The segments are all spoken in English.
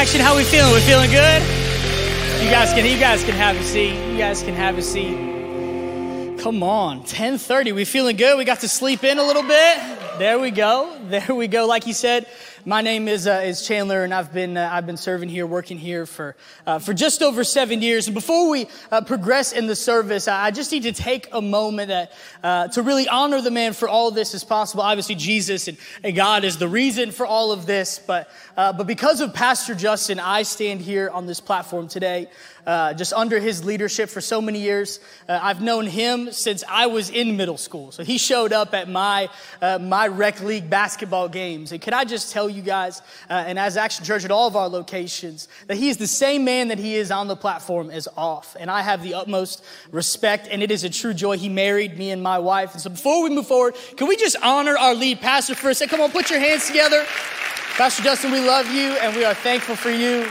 Action. How we feeling? We feeling good? You guys can you guys can have a seat. You guys can have a seat. Come on, 10:30. We feeling good? We got to sleep in a little bit. There we go. There we go. Like you said, my name is, uh, is Chandler, and I've been, uh, I've been serving here, working here for, uh, for just over seven years. And before we uh, progress in the service, I just need to take a moment uh, to really honor the man for all this as possible. Obviously, Jesus and, and God is the reason for all of this, but, uh, but because of Pastor Justin, I stand here on this platform today. Uh, just under his leadership for so many years. Uh, I've known him since I was in middle school. So he showed up at my, uh, my rec league basketball games. And can I just tell you guys, uh, and as Action Church at all of our locations, that he is the same man that he is on the platform as off. And I have the utmost respect, and it is a true joy. He married me and my wife. And so before we move forward, can we just honor our lead pastor for a second? Come on, put your hands together. Pastor Justin, we love you, and we are thankful for you.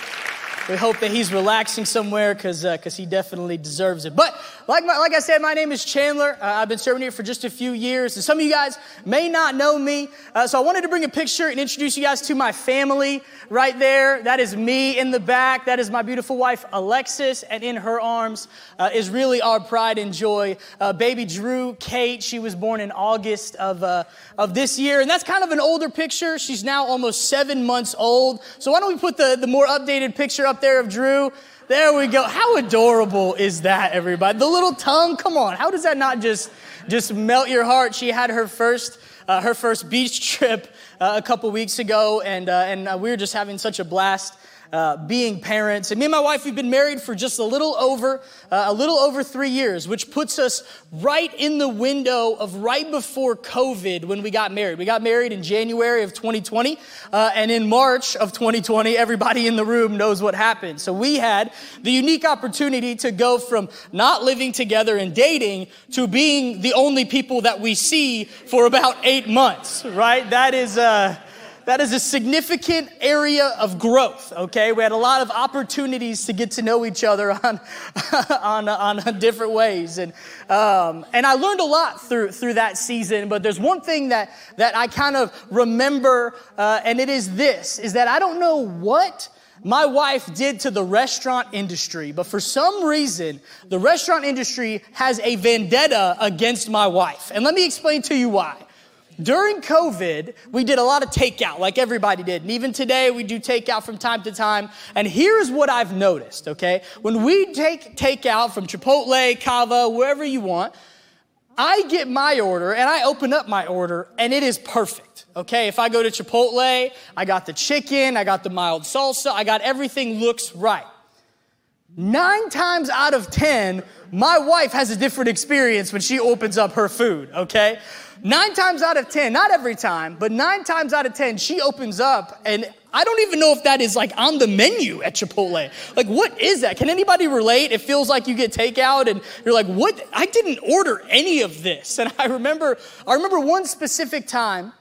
We hope that he's relaxing somewhere because uh, he definitely deserves it. But like my, like I said, my name is Chandler. Uh, I've been serving here for just a few years, and some of you guys may not know me. Uh, so I wanted to bring a picture and introduce you guys to my family right there. That is me in the back. That is my beautiful wife Alexis, and in her arms uh, is really our pride and joy, uh, baby Drew Kate. She was born in August of uh, of this year, and that's kind of an older picture. She's now almost seven months old. So why don't we put the the more updated picture up there of Drew? There we go. How adorable is that, everybody? The little tongue, come on. How does that not just, just melt your heart? She had her first, uh, her first beach trip uh, a couple weeks ago, and, uh, and uh, we were just having such a blast uh, being parents. And me and my wife, we've been married for just a little over, uh, a little over three years, which puts us right in the window of right before COVID when we got married. We got married in January of 2020, uh, and in March of 2020, everybody in the room knows what happened. So we had the unique opportunity to go from not living together and dating to being the only people that we see for about eight months, right? That is, uh, that is a significant area of growth, okay? We had a lot of opportunities to get to know each other on, on, on different ways. And, um, and I learned a lot through, through that season, but there's one thing that, that I kind of remember, uh, and it is this, is that I don't know what my wife did to the restaurant industry, but for some reason, the restaurant industry has a vendetta against my wife. And let me explain to you why. During COVID, we did a lot of takeout, like everybody did. And even today, we do takeout from time to time. And here's what I've noticed, okay? When we take takeout from Chipotle, Cava, wherever you want, I get my order and I open up my order and it is perfect. Okay, if I go to Chipotle, I got the chicken, I got the mild salsa, I got everything looks right. Nine times out of 10, my wife has a different experience when she opens up her food, okay? Nine times out of 10, not every time, but nine times out of 10, she opens up and I don't even know if that is like on the menu at Chipotle. Like, what is that? Can anybody relate? It feels like you get takeout and you're like, what? I didn't order any of this. And I remember, I remember one specific time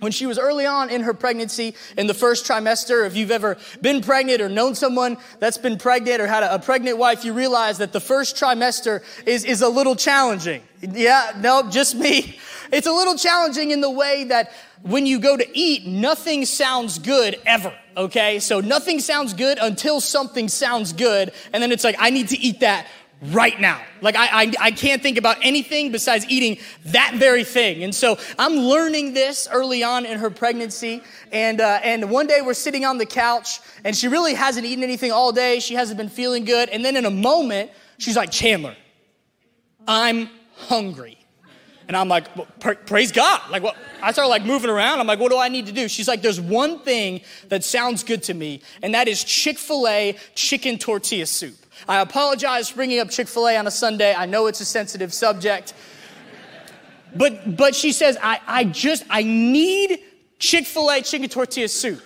when she was early on in her pregnancy in the first trimester if you've ever been pregnant or known someone that's been pregnant or had a, pregnant wife you realize that the first trimester is, is a little challenging. Yeah no just me. It's a little challenging in the way that when you go to eat nothing sounds good ever okay? So nothing sounds good until something sounds good and then it's like i need to eat that right now. Like, I, I, I, can't think about anything besides eating that very thing. And so I'm learning this early on in her pregnancy. And, uh, and one day we're sitting on the couch, and she really hasn't eaten anything all day. She hasn't been feeling good. And then in a moment, she's like, Chandler, I'm hungry. And I'm like, well, praise God. Like, what? I start like moving around. I'm like, what do I need to do? She's like, there's one thing that sounds good to me, and that is Chick fil A chicken tortilla soup. I apologize for bringing up Chick fil A on a Sunday. I know it's a sensitive subject. But, but she says, I, I just, I need Chick fil A chicken tortilla soup.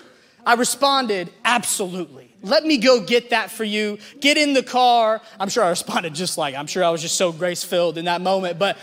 I responded, absolutely. Let me go get that for you. Get in the car. I'm sure I responded just like, I'm sure I was just so grace filled in that moment. But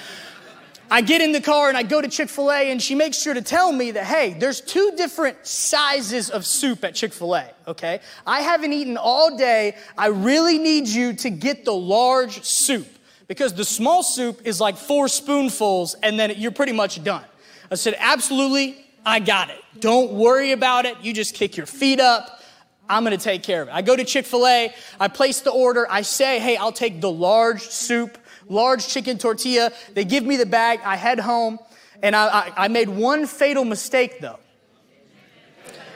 I get in the car and I go to Chick fil A, and she makes sure to tell me that, hey, there's two different sizes of soup at Chick fil A, okay? I haven't eaten all day. I really need you to get the large soup because the small soup is like four spoonfuls, and then you're pretty much done. I said, absolutely, I got it. Don't worry about it. You just kick your feet up. I'm gonna take care of it. I go to Chick fil A, I place the order, I say, hey, I'll take the large soup, large chicken tortilla. They give me the bag, I head home, and I, I, I made one fatal mistake though.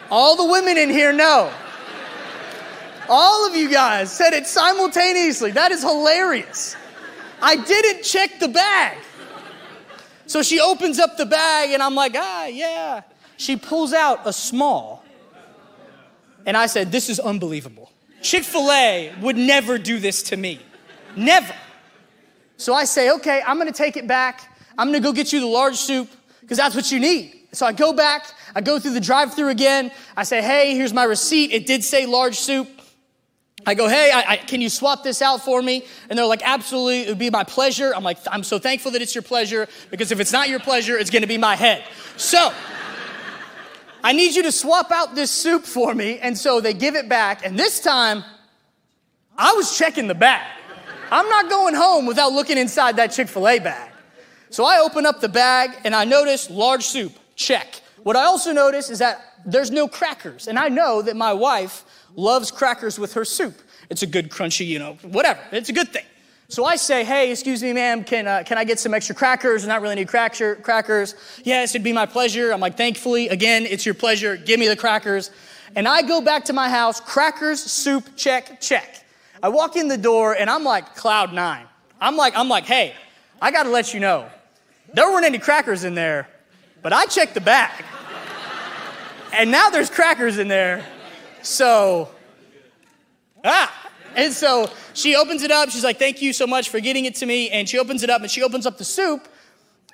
All the women in here know. All of you guys said it simultaneously. That is hilarious. I didn't check the bag. So she opens up the bag, and I'm like, ah, yeah. She pulls out a small. And I said, this is unbelievable. Chick fil A would never do this to me. Never. So I say, okay, I'm gonna take it back. I'm gonna go get you the large soup, because that's what you need. So I go back, I go through the drive through again. I say, hey, here's my receipt. It did say large soup. I go, hey, I, I, can you swap this out for me? And they're like, absolutely, it would be my pleasure. I'm like, I'm so thankful that it's your pleasure because if it's not your pleasure, it's gonna be my head. So, I need you to swap out this soup for me. And so they give it back. And this time, I was checking the bag. I'm not going home without looking inside that Chick fil A bag. So I open up the bag and I notice large soup, check. What I also notice is that there's no crackers. And I know that my wife loves crackers with her soup. It's a good crunchy, you know, whatever. It's a good thing. So I say, hey, excuse me, ma'am, can, uh, can I get some extra crackers? I Not really need cracker, crackers. Yes, it'd be my pleasure. I'm like, thankfully, again, it's your pleasure. Give me the crackers. And I go back to my house, crackers, soup, check, check. I walk in the door and I'm like cloud nine. I'm like, I'm like, hey, I gotta let you know, there weren't any crackers in there, but I checked the bag. and now there's crackers in there. So, ah. And so she opens it up. She's like, Thank you so much for getting it to me. And she opens it up and she opens up the soup.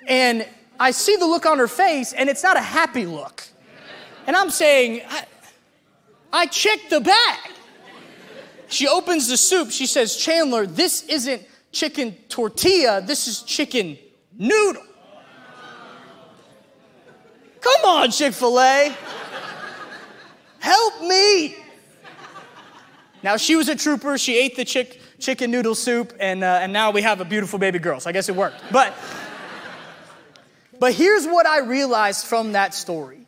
And I see the look on her face, and it's not a happy look. And I'm saying, I, I checked the bag. She opens the soup. She says, Chandler, this isn't chicken tortilla, this is chicken noodle. Come on, Chick fil A. Help me. Now, she was a trooper. She ate the chick, chicken noodle soup, and, uh, and now we have a beautiful baby girl. So I guess it worked. But, but here's what I realized from that story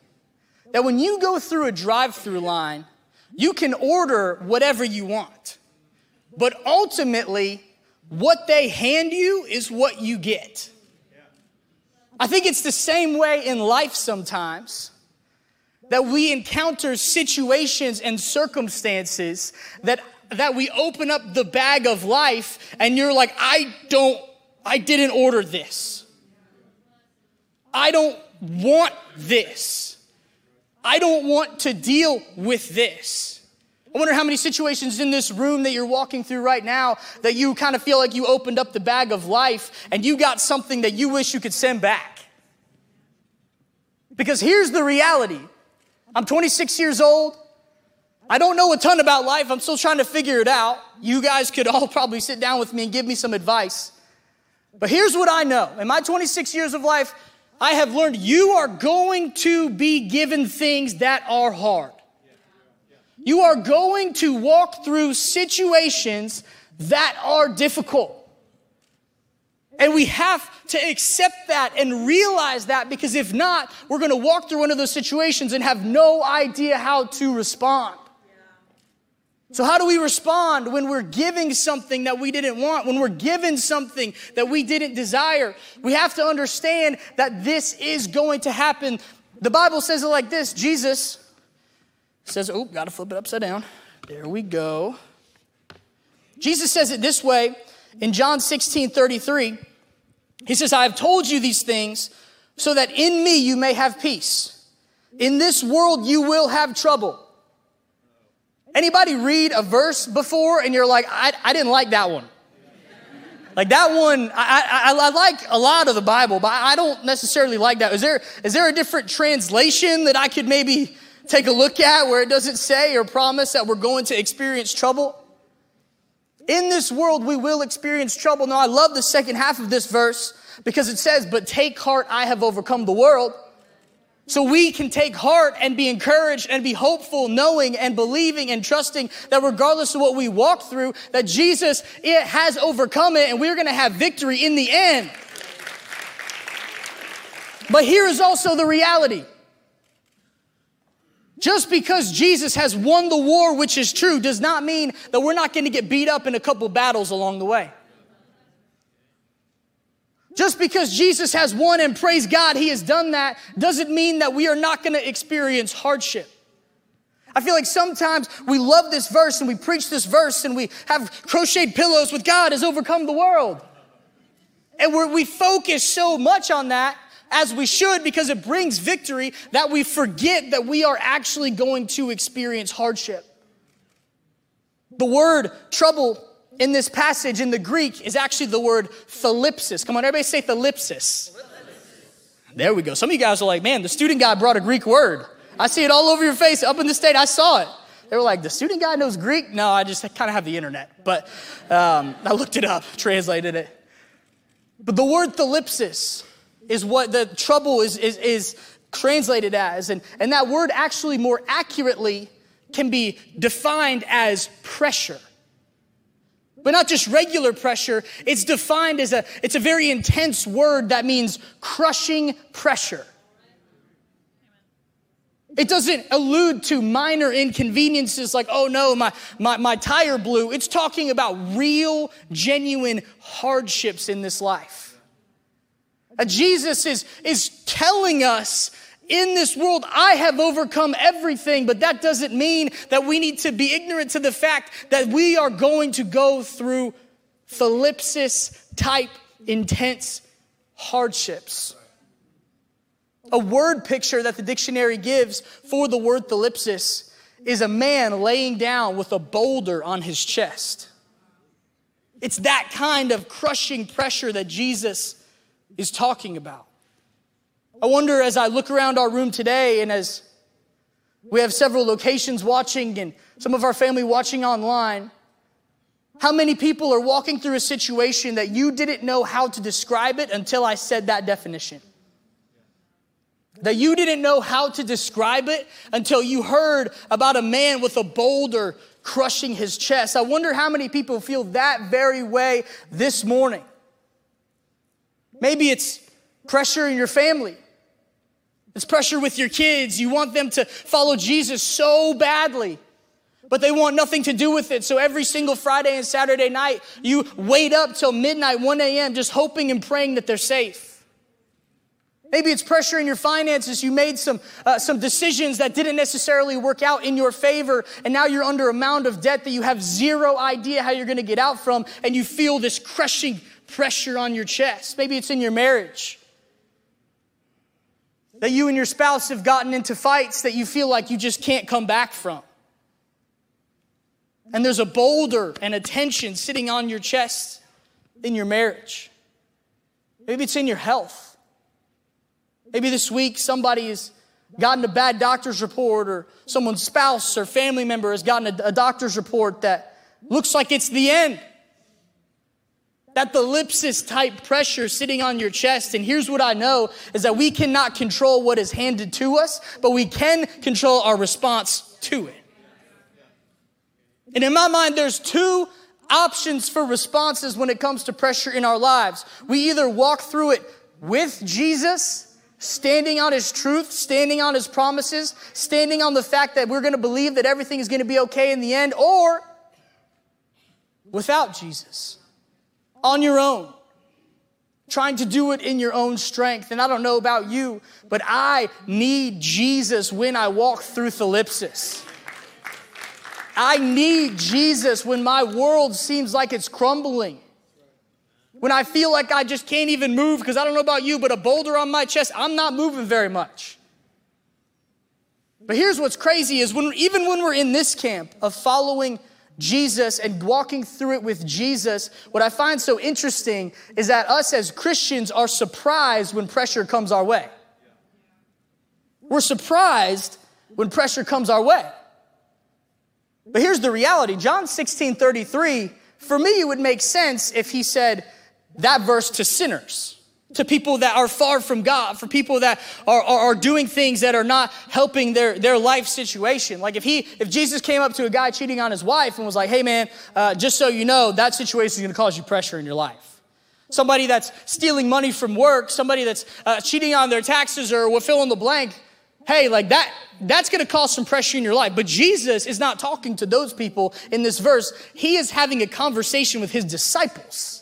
that when you go through a drive through line, you can order whatever you want. But ultimately, what they hand you is what you get. I think it's the same way in life sometimes that we encounter situations and circumstances that, that we open up the bag of life and you're like, I don't, I didn't order this. I don't want this. I don't want to deal with this. I wonder how many situations in this room that you're walking through right now that you kind of feel like you opened up the bag of life and you got something that you wish you could send back. Because here's the reality I'm 26 years old. I don't know a ton about life. I'm still trying to figure it out. You guys could all probably sit down with me and give me some advice. But here's what I know. In my 26 years of life, I have learned you are going to be given things that are hard. You are going to walk through situations that are difficult. And we have to accept that and realize that because if not, we're going to walk through one of those situations and have no idea how to respond. So, how do we respond when we're giving something that we didn't want, when we're given something that we didn't desire? We have to understand that this is going to happen. The Bible says it like this Jesus says, Oh, got to flip it upside down. There we go. Jesus says it this way in John 16 33. He says, I have told you these things so that in me you may have peace. In this world you will have trouble. Anybody read a verse before and you're like, I, I didn't like that one. Like that one, I, I, I, like a lot of the Bible, but I don't necessarily like that. Is there, is there a different translation that I could maybe take a look at where it doesn't say or promise that we're going to experience trouble? In this world, we will experience trouble. Now, I love the second half of this verse because it says, But take heart, I have overcome the world. So we can take heart and be encouraged and be hopeful, knowing and believing and trusting that regardless of what we walk through, that Jesus it has overcome it and we're going to have victory in the end. But here is also the reality. Just because Jesus has won the war, which is true, does not mean that we're not going to get beat up in a couple battles along the way. Just because Jesus has won and praise God, he has done that, doesn't mean that we are not going to experience hardship. I feel like sometimes we love this verse and we preach this verse and we have crocheted pillows with God has overcome the world. And we focus so much on that as we should because it brings victory that we forget that we are actually going to experience hardship. The word trouble in this passage in the Greek is actually the word thalipsis. Come on, everybody say thalipsis. There we go. Some of you guys are like, man, the student guy brought a Greek word. I see it all over your face up in the state. I saw it. They were like, the student guy knows Greek? No, I just kind of have the internet. But um, I looked it up, translated it. But the word thalipsis is what the trouble is, is, is translated as. And, and that word actually more accurately can be defined as pressure. But not just regular pressure, it's defined as a, it's a very intense word that means crushing pressure. It doesn't allude to minor inconveniences like, oh no, my, my, my tire blew. It's talking about real, genuine hardships in this life. Jesus is, is telling us in this world, I have overcome everything, but that doesn't mean that we need to be ignorant to the fact that we are going to go through thalipsis type intense hardships. A word picture that the dictionary gives for the word thalipsis is a man laying down with a boulder on his chest. It's that kind of crushing pressure that Jesus is talking about. I wonder as I look around our room today and as we have several locations watching and some of our family watching online, how many people are walking through a situation that you didn't know how to describe it until I said that definition? That you didn't know how to describe it until you heard about a man with a boulder crushing his chest. I wonder how many people feel that very way this morning. Maybe it's pressure in your family. It's pressure with your kids. You want them to follow Jesus so badly, but they want nothing to do with it. So every single Friday and Saturday night, you wait up till midnight, 1 a.m., just hoping and praying that they're safe. Maybe it's pressure in your finances. You made some, uh, some decisions that didn't necessarily work out in your favor, and now you're under a mound of debt that you have zero idea how you're going to get out from, and you feel this crushing pressure on your chest. Maybe it's in your marriage. That you and your spouse have gotten into fights that you feel like you just can't come back from. And there's a boulder and a tension sitting on your chest in your marriage. Maybe it's in your health. Maybe this week somebody has gotten a bad doctor's report, or someone's spouse or family member has gotten a, a doctor's report that looks like it's the end. That the thalipsis type pressure sitting on your chest. And here's what I know is that we cannot control what is handed to us, but we can control our response to it. And in my mind, there's two options for responses when it comes to pressure in our lives. We either walk through it with Jesus, standing on his truth, standing on his promises, standing on the fact that we're going to believe that everything is going to be okay in the end, or without Jesus on your own, trying to do it in your own strength. And I don't know about you, but I need Jesus when I walk through thalipsis. I need Jesus when my world seems like it's crumbling. When I feel like I just can't even move because I don't know about you, but a boulder on my chest, I'm not moving very much. But here's what's crazy is when even when we're in this camp of following Jesus and walking through it with Jesus, what I find so interesting is that us as Christians are surprised when pressure comes our way. We're surprised when pressure comes our way. But here's the reality John 16 33, for me, it would make sense if he said that verse to sinners to people that are far from God, for people that are, are, are, doing things that are not helping their, their life situation. Like if he, if Jesus came up to a guy cheating on his wife and was like, hey man, uh, just so you know, that situation is going to cause you pressure in your life. Somebody that's stealing money from work, somebody that's uh, cheating on their taxes or will fill in the blank, Hey, like that, that's gonna cause some pressure in your life. But Jesus is not talking to those people in this verse. He is having a conversation with his disciples.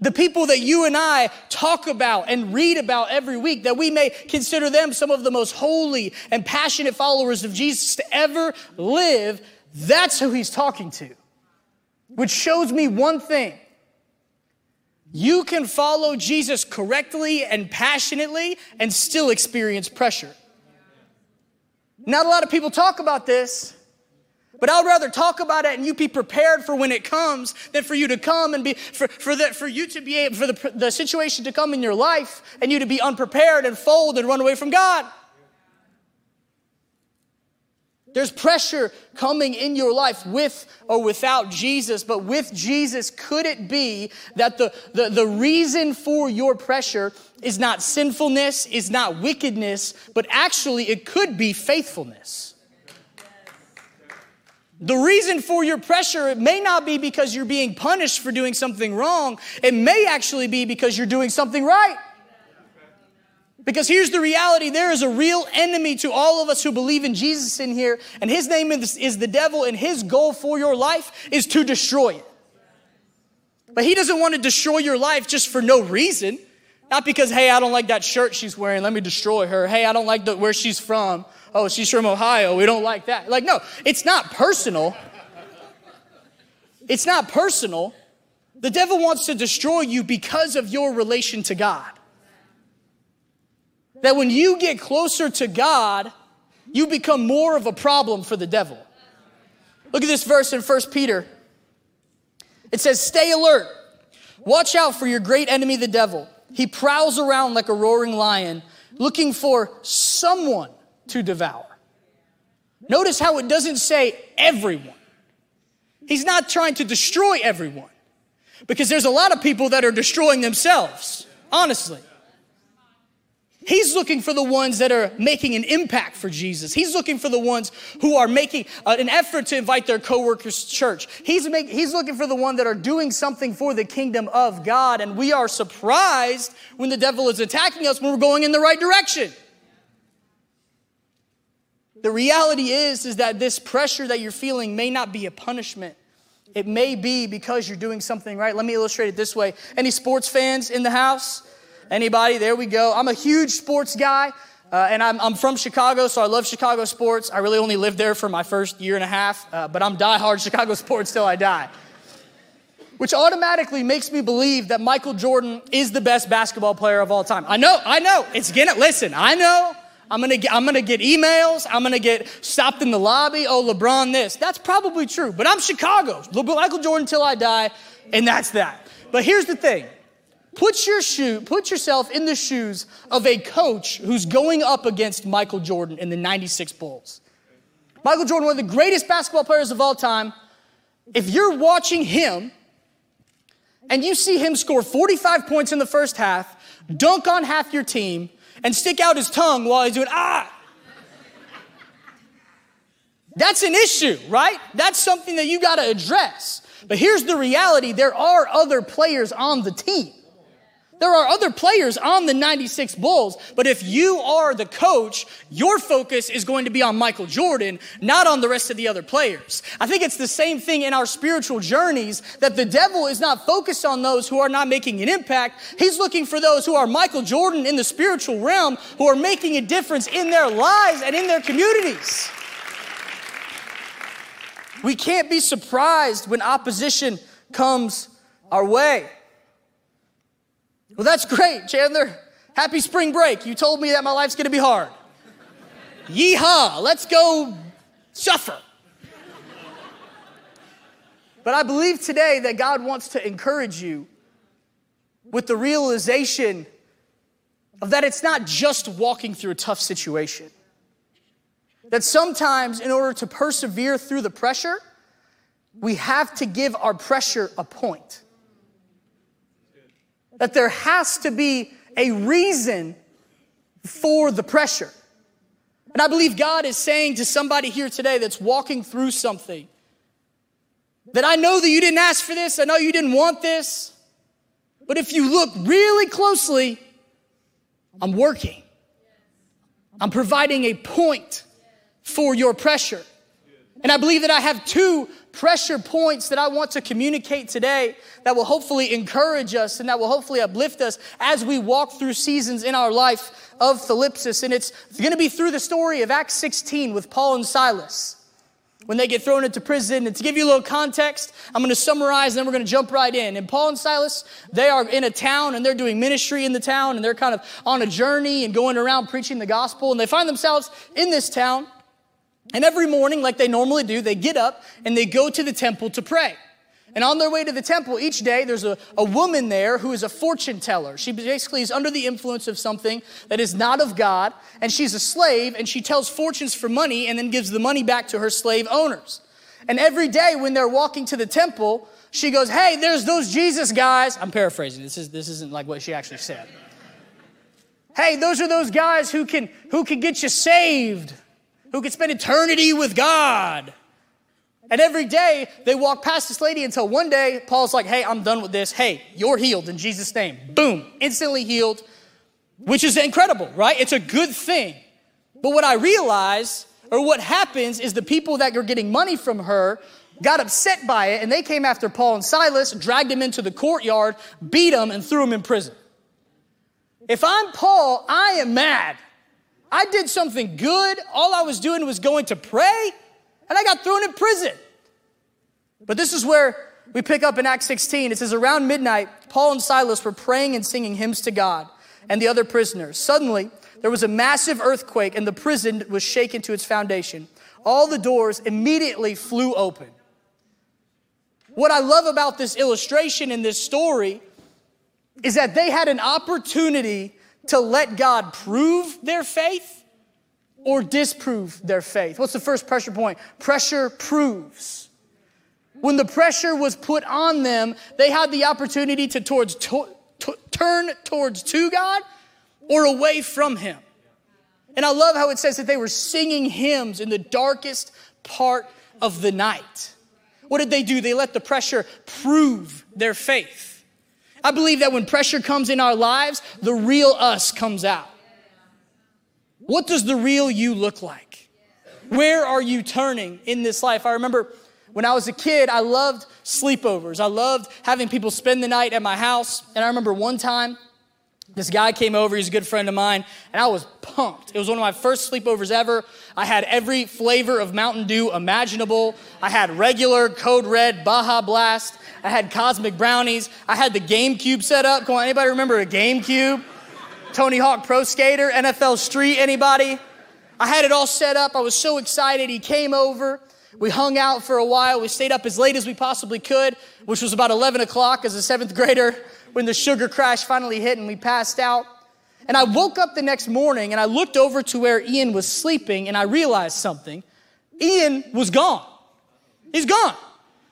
The people that you and I talk about and read about every week, that we may consider them some of the most holy and passionate followers of Jesus to ever live, that's who he's talking to. Which shows me one thing. You can follow Jesus correctly and passionately and still experience pressure. Not a lot of people talk about this. But I would rather talk about it and you be prepared for when it comes than for you to come and be, for, for, the, for you to be able, for the, the situation to come in your life and you to be unprepared and fold and run away from God. There's pressure coming in your life with or without Jesus, but with Jesus, could it be that the, the, the reason for your pressure is not sinfulness, is not wickedness, but actually it could be faithfulness? The reason for your pressure, it may not be because you're being punished for doing something wrong. It may actually be because you're doing something right. Because here's the reality there is a real enemy to all of us who believe in Jesus in here, and his name is, the devil, and his goal for your life is to destroy it. But he doesn't want to destroy your life just for no reason. Not because, hey, I don't like that shirt she's wearing, let me destroy her. Hey, I don't like the, where she's from, oh, she's from Ohio. We don't like that. Like, no, it's not personal. It's not personal. The devil wants to destroy you because of your relation to God. That when you get closer to God, you become more of a problem for the devil. Look at this verse in 1 Peter. It says, Stay alert. Watch out for your great enemy, the devil. He prowls around like a roaring lion, looking for someone to devour. Notice how it doesn't say everyone. He's not trying to destroy everyone because there's a lot of people that are destroying themselves, honestly. He's looking for the ones that are making an impact for Jesus. He's looking for the ones who are making uh, an effort to invite their coworkers to church. He's, make, he's looking for the one that are doing something for the kingdom of God. And we are surprised when the devil is attacking us when we're going in the right direction. The reality is, is that this pressure that you're feeling may not be a punishment. It may be because you're doing something right. Let me illustrate it this way. Any sports fans in the house? Anybody? There we go. I'm a huge sports guy. Uh, and I'm, I'm, from Chicago, so I love Chicago sports. I really only lived there for my first year and a half, uh, but I'm diehard Chicago sports till I die. Which automatically makes me believe that Michael Jordan is the best basketball player of all time. I know, I know. It's gonna, listen, I know I'm gonna get, I'm gonna get emails. I'm gonna get stopped in the lobby. Oh, LeBron, this. That's probably true. But I'm Chicago. Michael Jordan till I die, and that's that. But here's the thing. Put your shoe, put yourself in the shoes of a coach who's going up against Michael Jordan in the 96 Bulls. Michael Jordan, one of the greatest basketball players of all time. If you're watching him and you see him score 45 points in the first half, dunk on half your team, and stick out his tongue while he's doing, ah. That's an issue, right? That's something that you got to address. But here's the reality there are other players on the team. There are other players on the 96 Bulls, but if you are the coach, your focus is going to be on Michael Jordan, not on the rest of the other players. I think it's the same thing in our spiritual journeys that the devil is not focused on those who are not making an impact. He's looking for those who are Michael Jordan in the spiritual realm, who are making a difference in their lives and in their communities. We can't be surprised when opposition comes our way. Well, that's great, Chandler. Happy spring break. You told me that my life's gonna be hard. Yeehaw, let's go suffer. But I believe today that God wants to encourage you with the realization of that it's not just walking through a tough situation. That sometimes, in order to persevere through the pressure, we have to give our pressure a point that there has to be a reason for the pressure. And I believe God is saying to somebody here today that's walking through something that I know that you didn't ask for this, I know you didn't want this, but if you look really closely, I'm working. I'm providing a point for your pressure. And I believe that I have two pressure points that I want to communicate today that will hopefully encourage us and that will hopefully uplift us as we walk through seasons in our life of thlipsis. And it's going to be through the story of Acts 16 with Paul and Silas when they get thrown into prison. And to give you a little context, I'm going to summarize and then we're going to jump right in. And Paul and Silas, they are in a town and they're doing ministry in the town and they're kind of on a journey and going around preaching the gospel. And they find themselves in this town. And every morning, like they normally do, they get up and they go to the temple to pray. And on their way to the temple each day, there's a, a woman there who is a fortune teller. She basically is under the influence of something that is not of God, and she's a slave, and she tells fortunes for money and then gives the money back to her slave owners. And every day when they're walking to the temple, she goes, Hey, there's those Jesus guys. I'm paraphrasing. This, is, this isn't like what she actually said. Hey, those are those guys who can, who can get you saved who could spend eternity with God. And every day they walk past this lady until one day Paul's like, hey, I'm done with this. Hey, you're healed in Jesus' name. Boom, instantly healed, which is incredible, right? It's a good thing. But what I realize, or what happens, is the people that are getting money from her got upset by it and they came after Paul and Silas, dragged them into the courtyard, beat them, and threw them in prison. If I'm Paul, I am mad. I did something good. All I was doing was going to pray, and I got thrown in prison. But this is where we pick up in Acts 16. It says, Around midnight, Paul and Silas were praying and singing hymns to God and the other prisoners. Suddenly, there was a massive earthquake, and the prison was shaken to its foundation. All the doors immediately flew open. What I love about this illustration in this story is that they had an opportunity to let God prove their faith or disprove their faith. What's the first pressure point? Pressure proves. When the pressure was put on them, they had the opportunity to, towards, to, to, turn towards to God or away from Him. And I love how it says that they were singing hymns in the darkest part of the night. What did they do? They let the pressure prove their faith. I believe that when pressure comes in our lives, the real us comes out. What does the real you look like? Where are you turning in this life? I remember when I was a kid, I loved sleepovers. I loved having people spend the night at my house. And I remember one time, this guy came over, he's a good friend of mine, and I was pumped. It was one of my first sleepovers ever. I had every flavor of Mountain Dew imaginable. I had regular, Code Red, Baja Blast. I had Cosmic Brownies. I had the GameCube set up. Come on, anybody remember a GameCube? Tony Hawk Pro Skater, NFL Street, anybody? I had it all set up. I was so excited. He came over. We hung out for a while. We stayed up as late as we possibly could, which was about 11 o'clock as a seventh grader when the sugar crash finally hit and we passed out. And I woke up the next morning and I looked over to where Ian was sleeping and I realized something. Ian was gone. He's gone.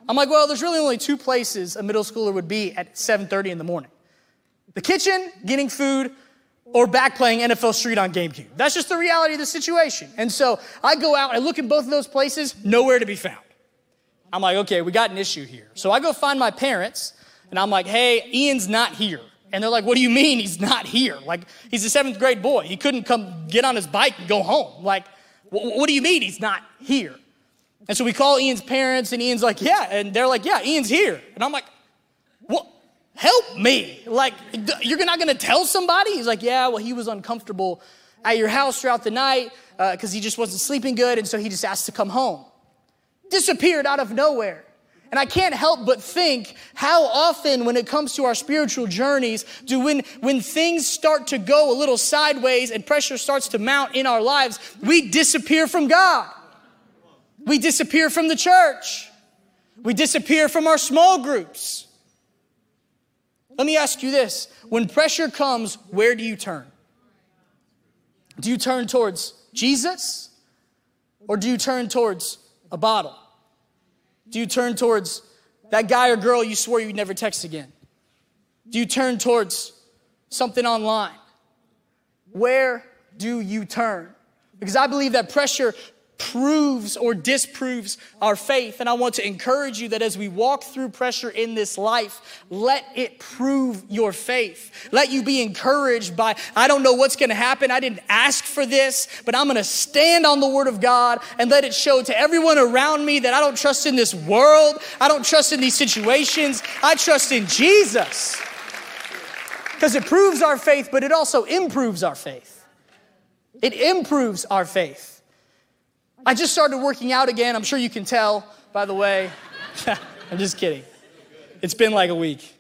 I'm like, well, there's really only two places a middle schooler would be at 7:30 in the morning. The kitchen, getting food, or back playing NFL Street on GameCube. That's just the reality of the situation. And so I go out, I look in both of those places, nowhere to be found. I'm like, okay, we got an issue here. So I go find my parents and I'm like, hey, Ian's not here. And they're like, what do you mean he's not here? Like, he's a seventh grade boy. He couldn't come get on his bike and go home. Like, what do you mean he's not here? And so we call Ian's parents, and Ian's like, yeah. And they're like, yeah, Ian's here. And I'm like, what? Help me. Like, you're not going to tell somebody? He's like, yeah, well, he was uncomfortable at your house throughout the night because uh, he just wasn't sleeping good. And so he just asked to come home. Disappeared out of nowhere. And I can't help but think how often, when it comes to our spiritual journeys, do when, when things start to go a little sideways and pressure starts to mount in our lives, we disappear from God. We disappear from the church. We disappear from our small groups. Let me ask you this when pressure comes, where do you turn? Do you turn towards Jesus or do you turn towards a bottle? Do you turn towards that guy or girl you swore you'd never text again? Do you turn towards something online? Where do you turn? Because I believe that pressure proves or disproves our faith. And I want to encourage you that as we walk through pressure in this life, let it prove your faith. Let you be encouraged by, I don't know what's going to happen. I didn't ask for this, but I'm going to stand on the word of God and let it show to everyone around me that I don't trust in this world. I don't trust in these situations. I trust in Jesus. Because it proves our faith, but it also improves our faith. It improves our faith. I just started working out again. I'm sure you can tell, by the way. I'm just kidding. It's been like a week.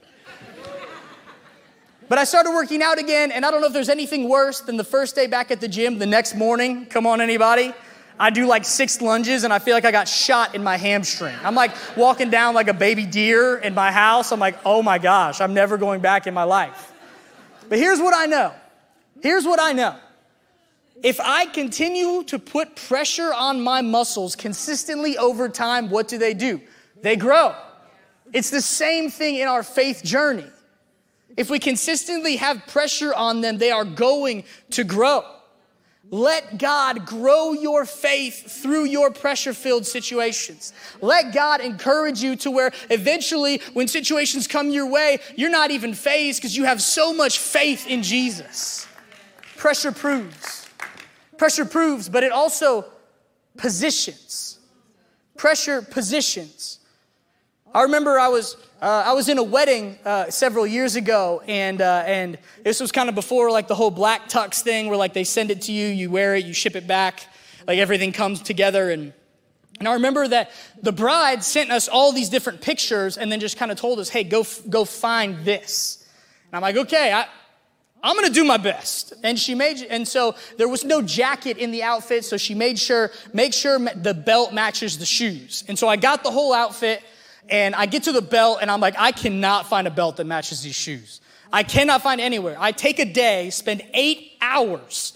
But I started working out again, and I don't know if there's anything worse than the first day back at the gym the next morning. Come on, anybody? I do like six lunges, and I feel like I got shot in my hamstring. I'm like walking down like a baby deer in my house. I'm like, oh my gosh, I'm never going back in my life. But here's what I know. Here's what I know. If I continue to put pressure on my muscles consistently over time, what do they do? They grow. It's the same thing in our faith journey. If we consistently have pressure on them, they are going to grow. Let God grow your faith through your pressure filled situations. Let God encourage you to where eventually, when situations come your way, you're not even fazed because you have so much faith in Jesus. Pressure proves. Pressure proves, but it also positions. Pressure positions. I remember I was uh, I was in a wedding uh, several years ago, and uh, and this was kind of before like the whole black tux thing, where like they send it to you, you wear it, you ship it back, like everything comes together, and and I remember that the bride sent us all these different pictures, and then just kind of told us, hey, go go find this. And I'm like, okay, I, I'm gonna do my best. And she made, and so there was no jacket in the outfit, so she made sure, make sure the belt matches the shoes. And so I got the whole outfit, and I get to the belt, and I'm like, I cannot find a belt that matches these shoes. I cannot find anywhere. I take a day, spend eight hours,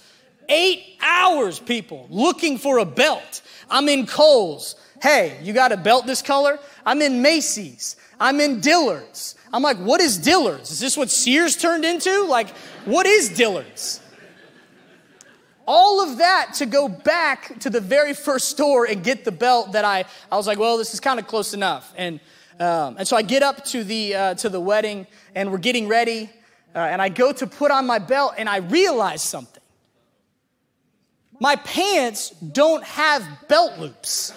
eight hours, people, looking for a belt. I'm in Kohl's. Hey, you got a belt this color? I'm in Macy's. I'm in Dillard's. I'm like, what is Dillard's? Is this what Sears turned into? Like, what is Dillard's? All of that to go back to the very first store and get the belt that I, I was like, well, this is kind of close enough. And, um, and so I get up to the, uh, to the wedding and we're getting ready. Uh, and I go to put on my belt and I realize something. My pants don't have belt loops.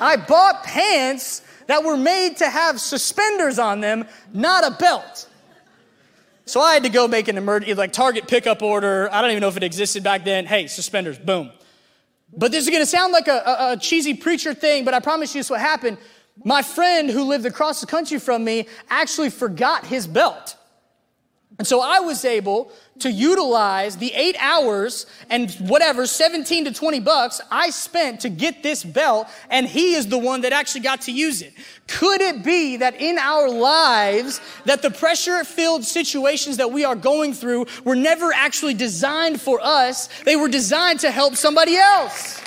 I bought pants that were made to have suspenders on them, not a belt. So I had to go make an emergency, like Target pickup order. I don't even know if it existed back then. Hey, suspenders, boom. But this is gonna sound like a, a, a cheesy preacher thing, but I promise you this what happened. My friend who lived across the country from me actually forgot his belt. And so I was able to utilize the eight hours and whatever, 17 to 20 bucks I spent to get this belt, and he is the one that actually got to use it. Could it be that in our lives, that the pressure filled situations that we are going through were never actually designed for us? They were designed to help somebody else.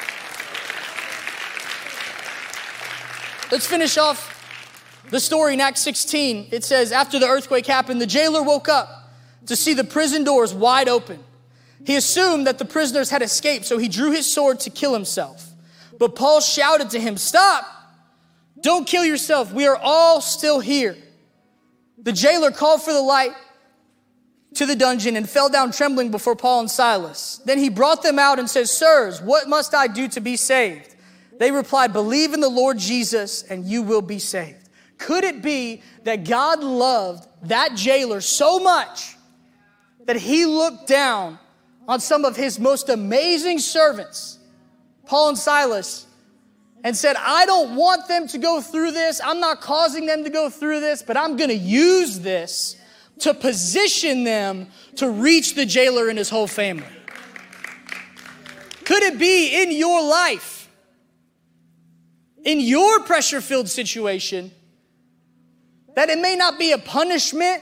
Let's finish off the story in Acts 16. It says, After the earthquake happened, the jailer woke up to see the prison doors wide open. He assumed that the prisoners had escaped, so he drew his sword to kill himself. But Paul shouted to him, Stop! Don't kill yourself. We are all still here. The jailer called for the light to the dungeon and fell down trembling before Paul and Silas. Then he brought them out and said, Sirs, what must I do to be saved? They replied, Believe in the Lord Jesus and you will be saved. Could it be that God loved that jailer so much that he looked down on some of his most amazing servants, Paul and Silas, and said, I don't want them to go through this. I'm not causing them to go through this, but I'm going to use this to position them to reach the jailer and his whole family. Could it be in your life, in your pressure filled situation, that it may not be a punishment,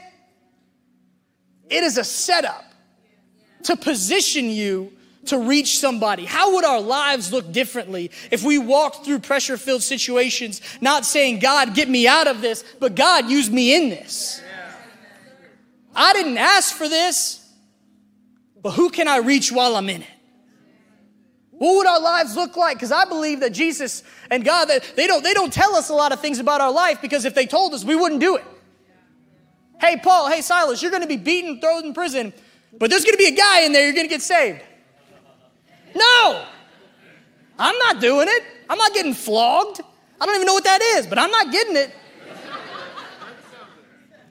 it is a setup to position you to reach somebody. How would our lives look differently if we walked through pressure filled situations, not saying, God, get me out of this, but God, use me in this? I didn't ask for this, but who can I reach while I'm in it? What would our lives look like? Because I believe that Jesus and God, they don't, they don't tell us a lot of things about our life because if they told us, we wouldn't do it. Hey, Paul, hey, Silas, you're going to be beaten, thrown in prison, but there's going to be a guy in there, you're going to get saved. No, I'm not doing it. I'm not getting flogged. I don't even know what that is, but I'm not getting it.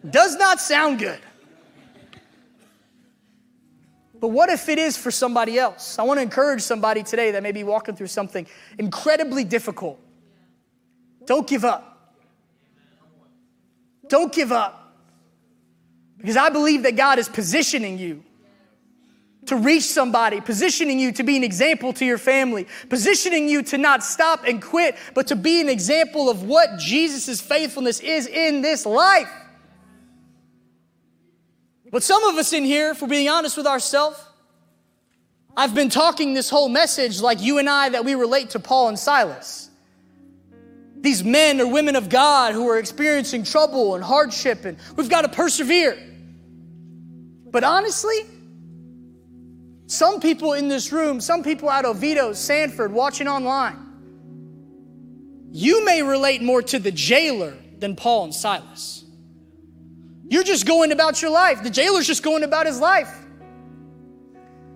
Does not sound good. But what if it is for somebody else? I want to encourage somebody today that may be walking through something incredibly difficult. Don't give up. Don't give up. Because I believe that God is positioning you to reach somebody, positioning you to be an example to your family, positioning you to not stop and quit, but to be an example of what Jesus' faithfulness is in this life. But some of us in here, if we're being honest with ourselves, I've been talking this whole message like you and I that we relate to Paul and Silas. These men or women of God who are experiencing trouble and hardship, and we've got to persevere. But honestly, some people in this room, some people out of Oviedo, Sanford, watching online, you may relate more to the jailer than Paul and Silas. You're just going about your life. The jailer's just going about his life.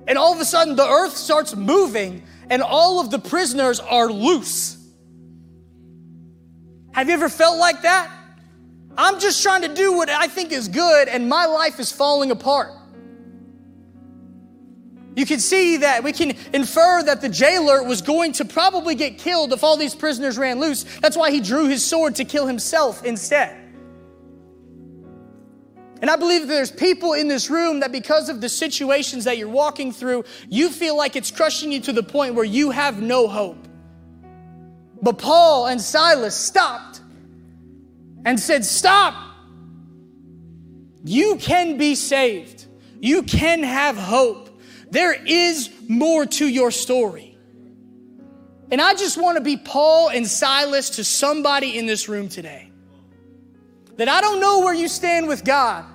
And all of a sudden, the earth starts moving, and all of the prisoners are loose. Have you ever felt like that? I'm just trying to do what I think is good, and my life is falling apart. You can see that we can infer that the jailer was going to probably get killed if all these prisoners ran loose. That's why he drew his sword to kill himself instead. And I believe that there's people in this room that because of the situations that you're walking through, you feel like it's crushing you to the point where you have no hope. But Paul and Silas stopped and said, Stop. You can be saved. You can have hope. There is more to your story. And I just want to be Paul and Silas to somebody in this room today. That I don't know where you stand with God,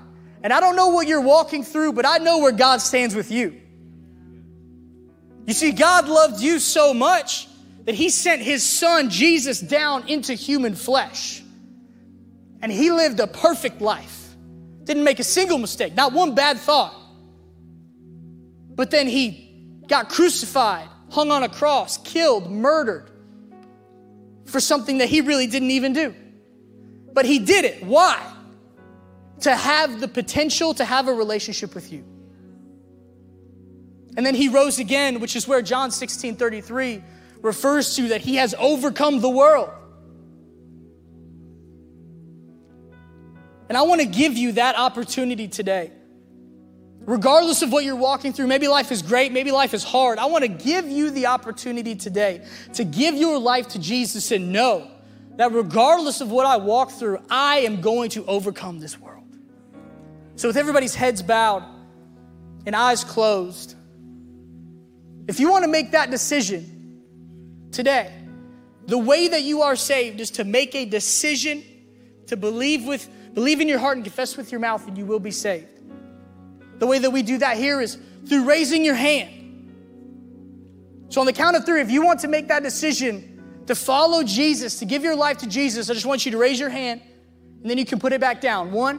and I don't know what you're walking through, but I know where God stands with you. You see, God loved you so much that He sent His Son, Jesus, down into human flesh. And He lived a perfect life. Didn't make a single mistake, not one bad thought. But then He got crucified, hung on a cross, killed, murdered for something that He really didn't even do. But He did it. Why? to have the potential to have a relationship with you. And then he rose again, which is where John 16 33 refers to that he has overcome the world. And I want to give you that opportunity today. Regardless of what you're walking through, maybe life is great, maybe life is hard. I want to give you the opportunity today to give your life to Jesus and know that regardless of what I walk through, I am going to overcome this world. So, with everybody's heads bowed and eyes closed, if you want to make that decision today, the way that you are saved is to make a decision to believe with believe in your heart and confess with your mouth and you will be saved. The way that we do that here is through raising your hand. So on the count of 3 if you want to make that decision to follow Jesus, to give your life to Jesus, I just want you to raise your hand and then you can put it back down. One,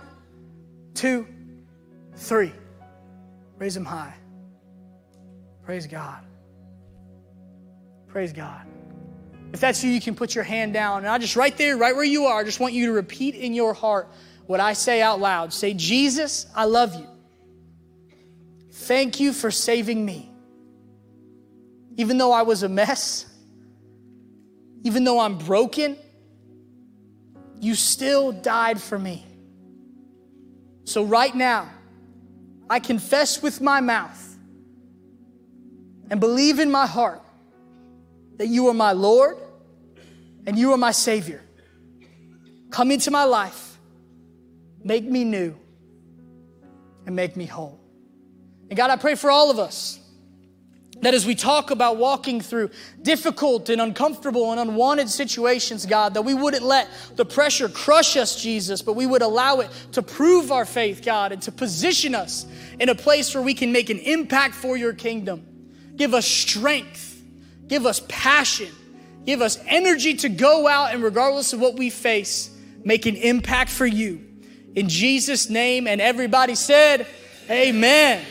two, three. Raise them high. Praise God. Praise God. If that's you, you can put your hand down. And I just, right there, right where you are, I just want you to repeat in your heart what I say out loud. Say, Jesus, I love you. Thank you for saving me. Even though I was a mess, even though I'm broken, you still died for me. So, right now, I confess with my mouth and believe in my heart that you are my Lord and you are my Savior. Come into my life, make me new, and make me whole. And God, I pray for all of us that as we talk about walking through difficult and uncomfortable and unwanted situations, God, that we wouldn't let the pressure crush us, Jesus, but we would allow it to prove our faith, God, and to position us in a place where we can make an impact for your kingdom. Give us strength, Give us passion. Give us energy to go out and, regardless of what we face, make an impact for you. In Jesus' name, and everybody said, Amen.